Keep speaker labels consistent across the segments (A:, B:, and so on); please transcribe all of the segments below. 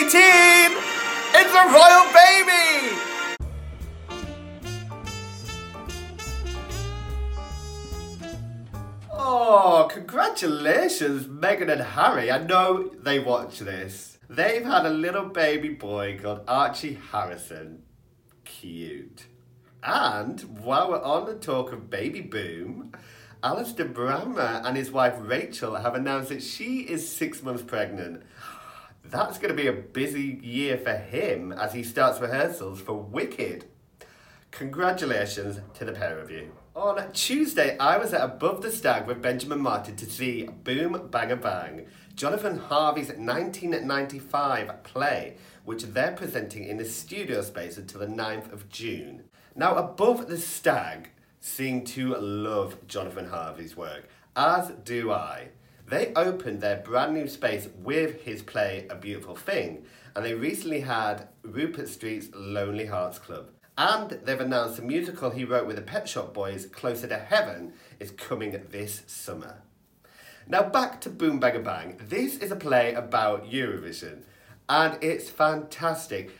A: Dog 18! It's a royal baby! Oh, congratulations, Meghan and Harry. I know they watch this. They've had a little baby boy called Archie Harrison. Cute. And while we're on the talk of baby boom, Alistair Brammer and his wife Rachel have announced that she is six months pregnant. That's going to be a busy year for him as he starts rehearsals for Wicked. Congratulations to the pair of you. On Tuesday, I was at Above the Stag with Benjamin Martin to see Boom Bang a Bang, Jonathan Harvey's 1995 play, which they're presenting in the studio space until the 9th of June. Now, Above the Stag seem to love Jonathan Harvey's work, as do I. They opened their brand new space with his play A Beautiful Thing, and they recently had Rupert Street's Lonely Hearts Club. And they've announced the musical he wrote with the Pet Shop Boys, Closer to Heaven, is coming this summer. Now back to Boom Bang Bang. This is a play about Eurovision, and it's fantastic.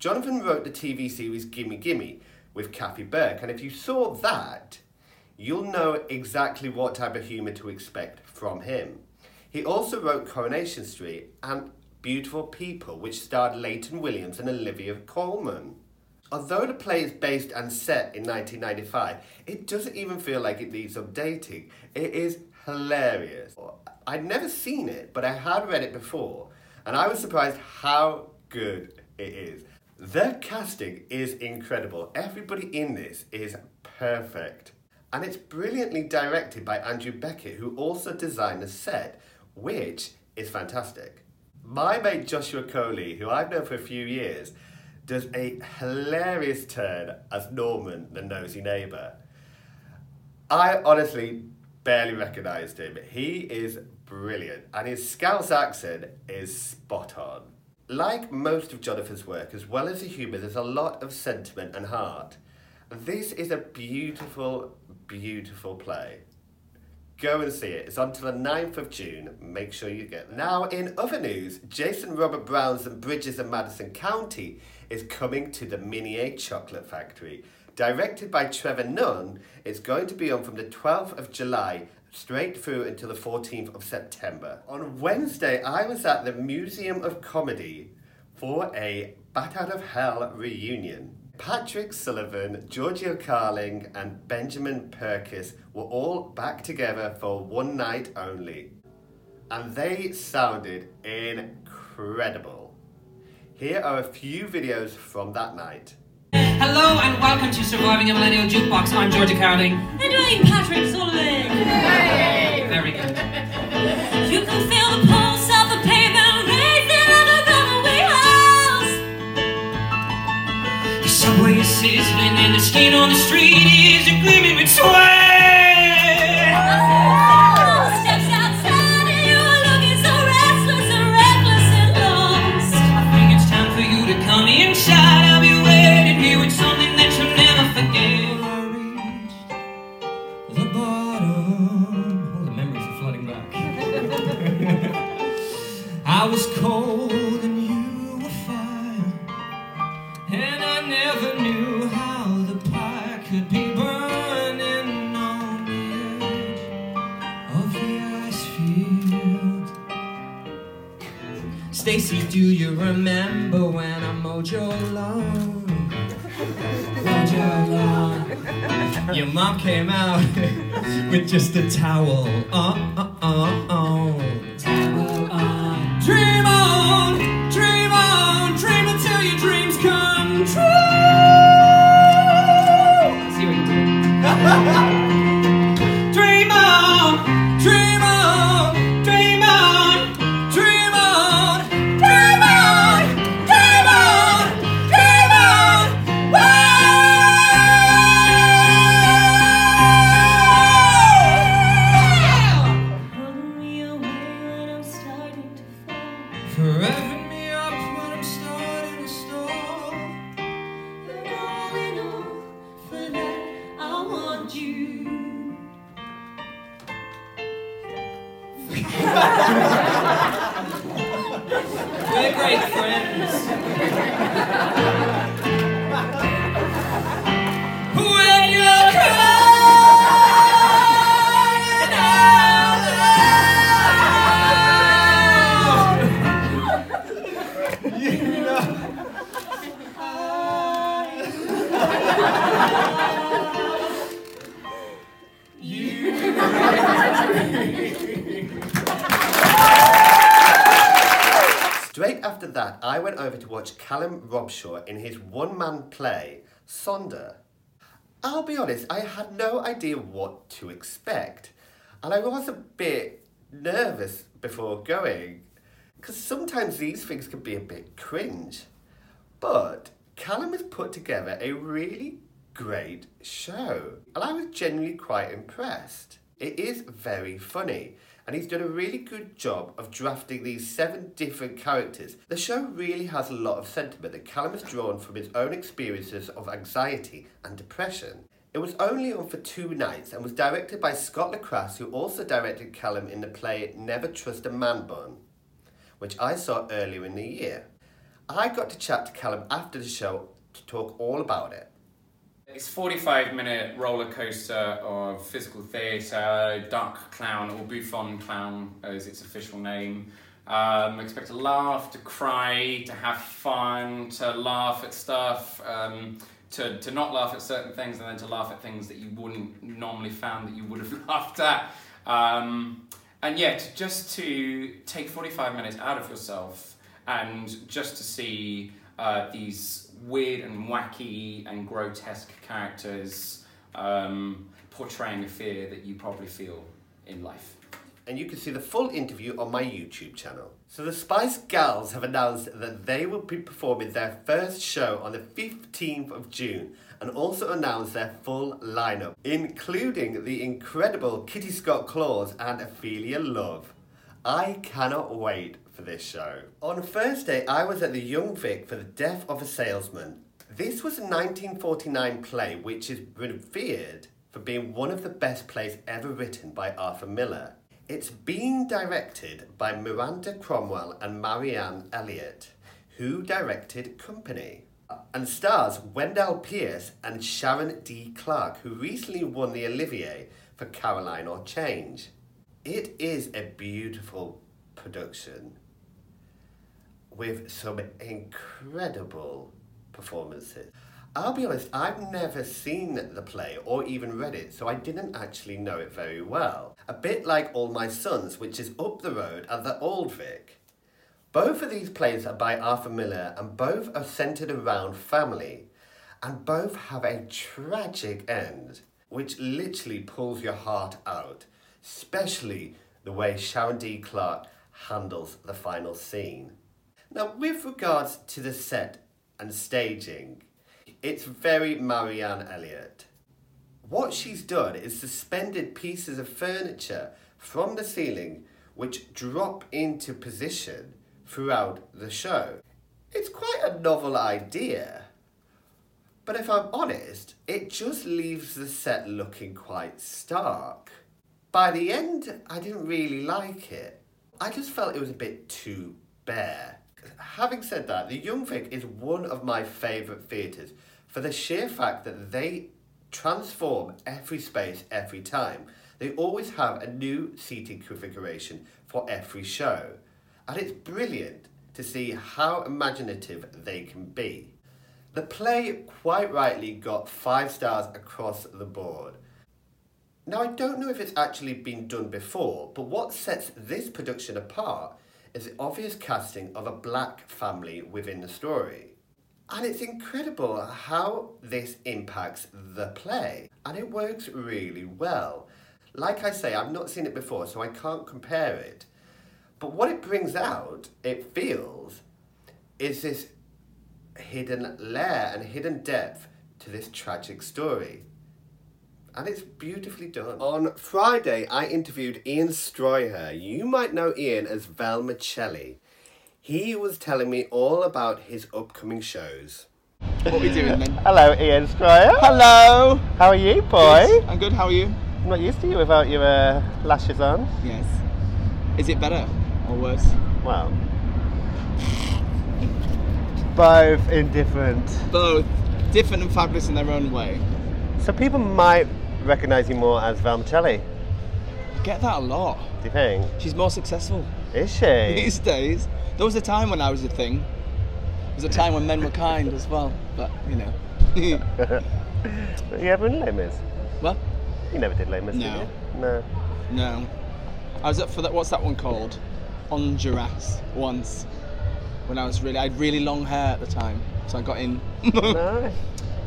A: Jonathan wrote the TV series Gimme Gimme with Kathy Burke, and if you saw that, you'll know exactly what type of humour to expect from him. He also wrote Coronation Street and Beautiful People, which starred Layton Williams and Olivia Colman. Although the play is based and set in 1995, it doesn't even feel like it needs updating. It is hilarious. I'd never seen it, but I had read it before, and I was surprised how good it is. The casting is incredible. Everybody in this is perfect. And it's brilliantly directed by Andrew Beckett, who also designed the set, which is fantastic. My mate Joshua Coley, who I've known for a few years, does a hilarious turn as Norman, the nosy neighbour. I honestly barely recognised him. He is brilliant, and his Scouse accent is spot on. Like most of Jonathan's work, as well as the humour, there's a lot of sentiment and heart. This is a beautiful, beautiful play. Go and see it. It's until the 9th of June. Make sure you get. Now, in other news, Jason Robert Brown's and Bridges in Madison County is coming to the Menier Chocolate Factory. Directed by Trevor Nunn, it's going to be on from the 12th of July straight through until the 14th of September. On Wednesday, I was at the Museum of Comedy for a Bat Out of Hell reunion. Patrick Sullivan, Georgia Carling, and Benjamin Purkis were all back together for one night only. And they sounded incredible. Here are a few videos from that night.
B: Hello and welcome to Surviving a Millennial Jukebox. I'm Georgia Carling.
C: And I'm Patrick Sullivan.
B: Very good.
C: You can feel the pulse
B: sizzling and the skin on the street is gleaming with sweat. Came out with just a towel. Uh, uh, uh, uh. Towel on. Dream on, dream on, dream until your dreams come true. See what you do.
A: Callum Robshaw in his one man play, Sonder. I'll be honest, I had no idea what to expect, and I was a bit nervous before going, because sometimes these things can be a bit cringe. But Callum has put together a really great show, and I was genuinely quite impressed. It is very funny, and he's done a really good job of drafting these seven different characters. The show really has a lot of sentiment that Callum has drawn from his own experiences of anxiety and depression. It was only on for two nights and was directed by Scott Le Crass, who also directed Callum in the play Never Trust a Man Bun, which I saw earlier in the year. I got to chat to Callum after the show to talk all about it.
D: It's 45 minute roller coaster of physical theatre, dark clown or bouffon clown as its official name. Um, expect to laugh, to cry, to have fun, to laugh at stuff, um, to, to not laugh at certain things and then to laugh at things that you wouldn't normally found that you would have laughed at. Um, and yet, just to take 45 minutes out of yourself and just to see uh, these weird and wacky and grotesque characters um, portraying a fear that you probably feel in life.
A: and you can see the full interview on my YouTube channel. So the Spice Girls have announced that they will be performing their first show on the 15th of June and also announced their full lineup, including the incredible Kitty Scott Claus and Ophelia Love. I cannot wait for this show. On Thursday, I was at the Young Vic for the Death of a Salesman. This was a 1949 play which is revered for being one of the best plays ever written by Arthur Miller. It's being directed by Miranda Cromwell and Marianne Elliott, who directed Company, and stars Wendell Pierce and Sharon D. Clarke, who recently won the Olivier for Caroline or Change. It is a beautiful production with some incredible performances. I'll be honest, I've never seen the play or even read it, so I didn't actually know it very well. A bit like All My Sons, which is up the road at the Old Vic. Both of these plays are by Arthur Miller and both are centered around family, and both have a tragic end, which literally pulls your heart out, especially the way Sharon D. Clarke handles the final scene. Now, with regards to the set and staging, it's very Marianne Elliott. What she's done is suspended pieces of furniture from the ceiling which drop into position throughout the show. It's quite a novel idea, but if I'm honest, it just leaves the set looking quite stark. By the end, I didn't really like it. I just felt it was a bit too bare. Having said that, the Young Vic is one of my favourite theatres for the sheer fact that they transform every space every time. They always have a new seating configuration for every show. And it's brilliant to see how imaginative they can be. The play quite rightly got five stars across the board. Now, I don't know if it's actually been done before, but what sets this production apart is the obvious casting of a black family within the story. And it's incredible how this impacts the play, and it works really well. Like I say, I've not seen it before, so I can't compare it. But what it brings out, it feels, is this hidden layer and hidden depth to this tragic story. And it's beautifully done. On Friday, I interviewed Ian Stroughair. You might know Ian as Velma Celli. He was telling me all about his upcoming shows.
E: What are we doing then?
A: Hello, Ian Stroughair.
E: Hello.
A: How are you, boy?
E: Good. I'm good. How are you?
A: I'm not used to you without your uh, lashes on.
E: Yes. Is it better or worse?
A: Well, both in different.
E: Both different and fabulous in their own way.
A: So people might recognise you more as.
E: I get that a lot.
A: Do you think?
E: She's more successful
A: Is she?
E: these days. There was a time when I was a thing. There was a time when men were kind as well, but you know.
A: you ever in Les Mis?
E: well,
A: You never did Les Mis,
E: No.
A: did you? No.
E: no. I was up for that. What's that one called? Honduras once. When I was really, I had really long hair at the time, so I got in.
A: No.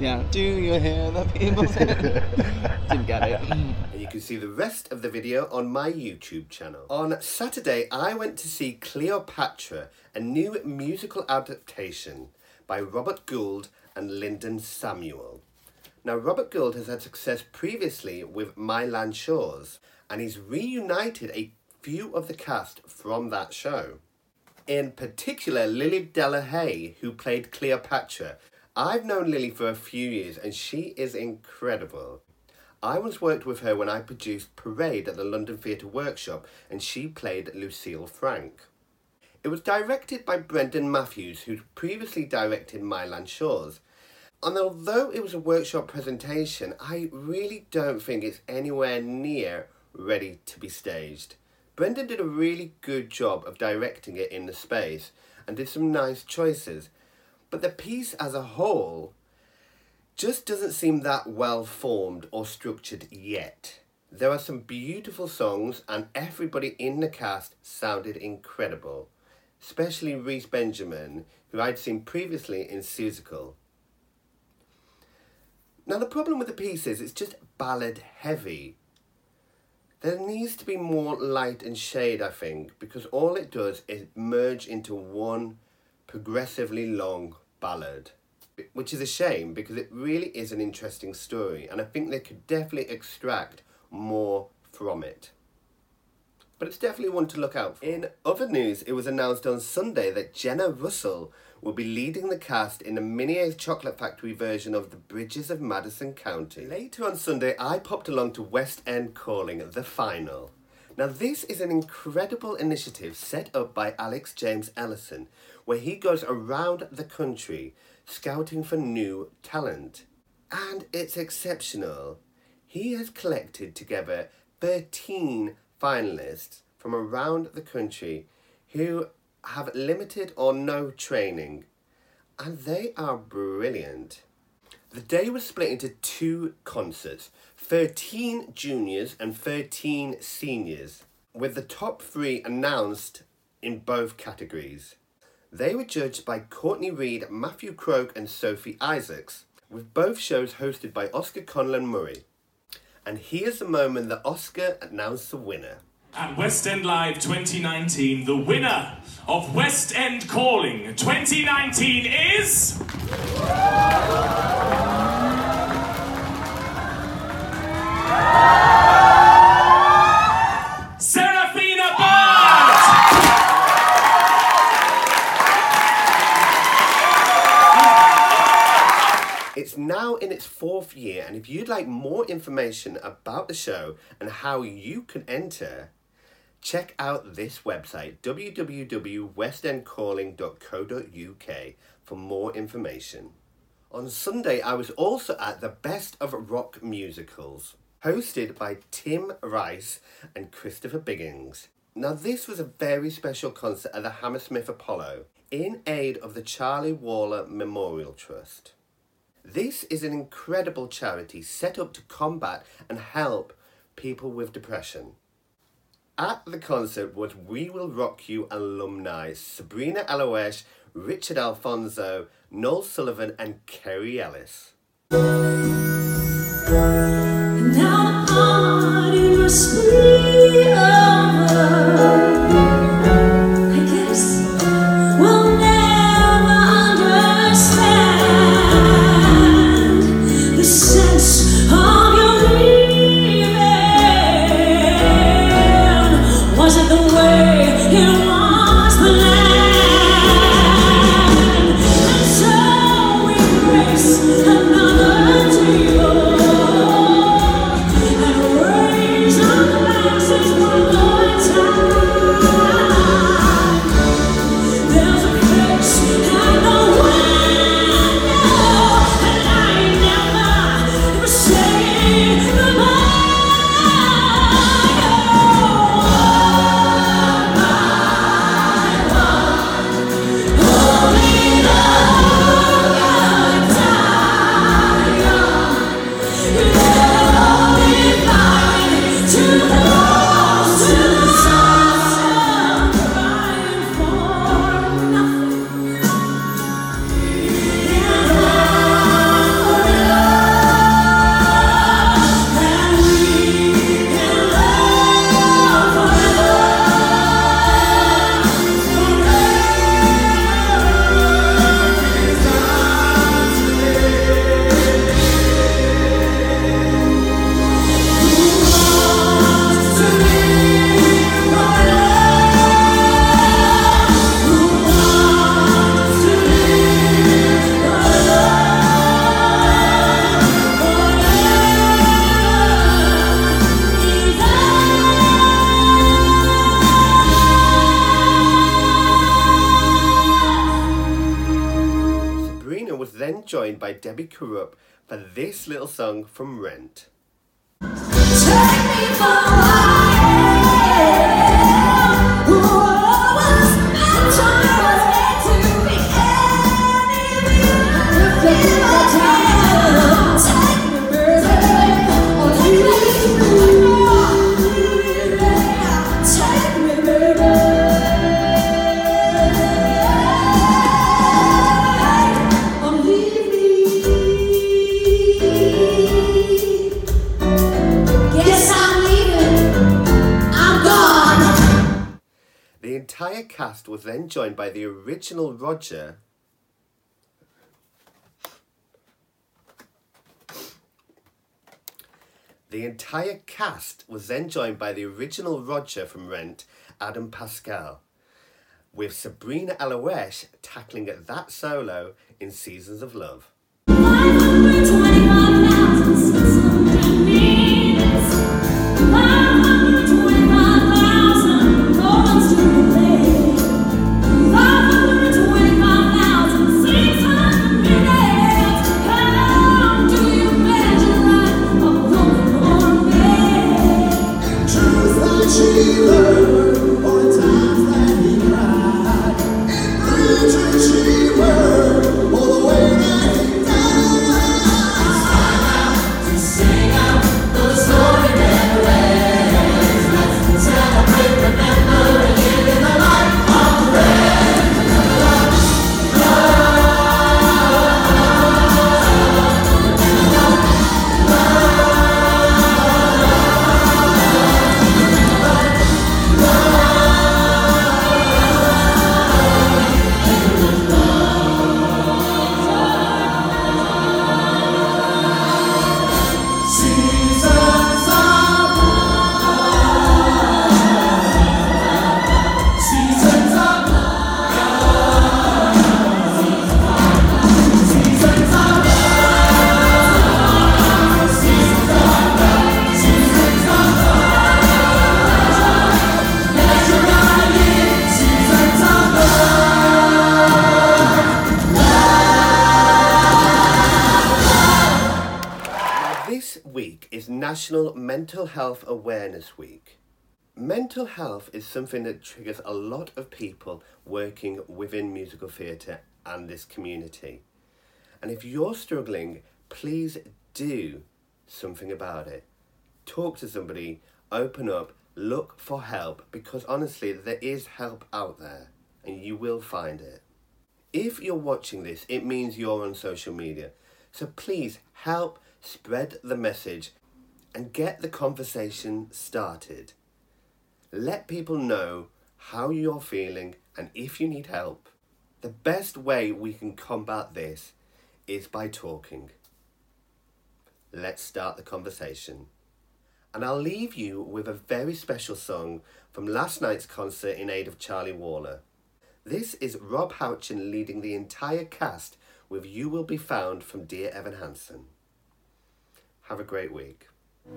E: Yeah. Do you hear the people? sing? Didn't get it.
A: And you can see the rest of the video on my YouTube channel. On Saturday, I went to see Cleopatra, a new musical adaptation by Robert Gould and Lyndon Samuel. Now, Robert Gould has had success previously with My Land Shores, and he's reunited a few of the cast from that show. In particular, Lily Delahaye, who played Cleopatra. I've known Lily for a few years, and she is incredible. I once worked with her when I produced Parade at the London Theatre Workshop, and she played Lucille Frank. It was directed by Brendan Matthews, who previously directed Mylan Shores. And although it was a workshop presentation, I really don't think it's anywhere near ready to be staged. Brendan did a really good job of directing it in the space and did some nice choices, but the piece as a whole just doesn't seem that well formed or structured yet. There are some beautiful songs, and everybody in the cast sounded incredible, especially Reese Benjamin, who I'd seen previously in Seussical. Now, the problem with the piece is it's just ballad heavy. There needs to be more light and shade, I think, because all it does is merge into one progressively long ballad. Which is a shame because it really is an interesting story, and I think they could definitely extract more from it. But it's definitely one to look out for. In other news, it was announced on Sunday that Jenna Russell will be leading the cast in the Menier's Chocolate Factory version of The Bridges of Madison County. Later on Sunday, I popped along to West End Calling, the final. Now, this is an incredible initiative set up by Alex James Ellison, where he goes around the country scouting for new talent. And it's exceptional. He has collected together 13 finalists from around the country who have limited or no training, and they are brilliant. The day was split into two concerts 13 juniors and 13 seniors, with the top three announced in both categories. They were judged by Courtney Reed, Matthew Croke, and Sophie Isaacs, with both shows hosted by Oscar Conlon Morrey. And here's the moment that Oscar announced the winner.
F: At West End Live 2019, the winner of West End Calling 2019 is.
A: Now in its fourth year, and if you'd like more information about the show and how you can enter, check out this website www.westendcalling.co.uk for more information. On Sunday, I was also at the Best of Rock Musicals, hosted by Tim Rice and Christopher Biggins. Now, this was a very special concert at the Hammersmith Apollo in aid of the Charlie Waller Memorial Trust. This is an incredible charity set up to combat and help people with depression. At the concert was We Will Rock You alumni Sabrina Aloueche, Richard Alfonso, Noel Sullivan, and Kerry Ellis.
C: And
A: Debbie Kurup for this little song from Rent.
C: Take
A: cast was then joined by the original Roger. The entire cast was then joined by the original Roger from Rent, Adam Pascal, with Sabrina Aloueche tackling that solo in Seasons of Love. National Mental Health Awareness Week. Mental health is something that triggers a lot of people working within musical theatre and this community. And if you're struggling, please do something about it. Talk to somebody, open up, look for help because honestly, there is help out there and you will find it. If you're watching this, it means you're on social media. So please help spread the message and get the conversation started. Let people know how you're feeling and if you need help. The best way we can combat this is by talking. Let's start the conversation. And I'll leave you with a very special song from last night's concert in aid of Charlie Waller. This is Rob Houchen leading the entire cast with You Will Be Found from Dear Evan Hansen. Have a great week.
G: Have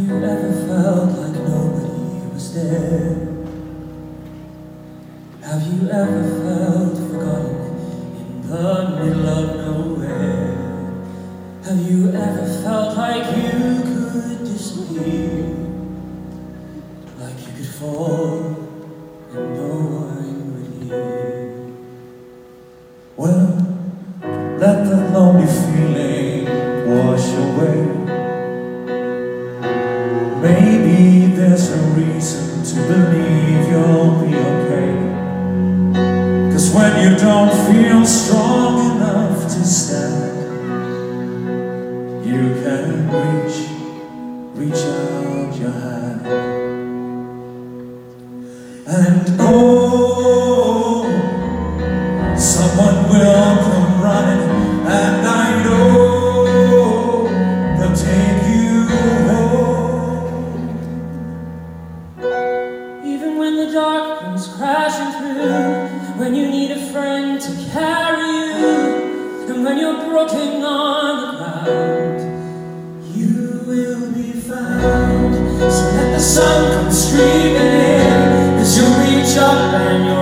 G: you ever felt like nobody was there? Have you ever felt forgotten in the middle of nowhere? Have you ever felt like you could disappear? Like you could fall and no one would hear? Believe you'll be okay. Cause when you don't feel strong up and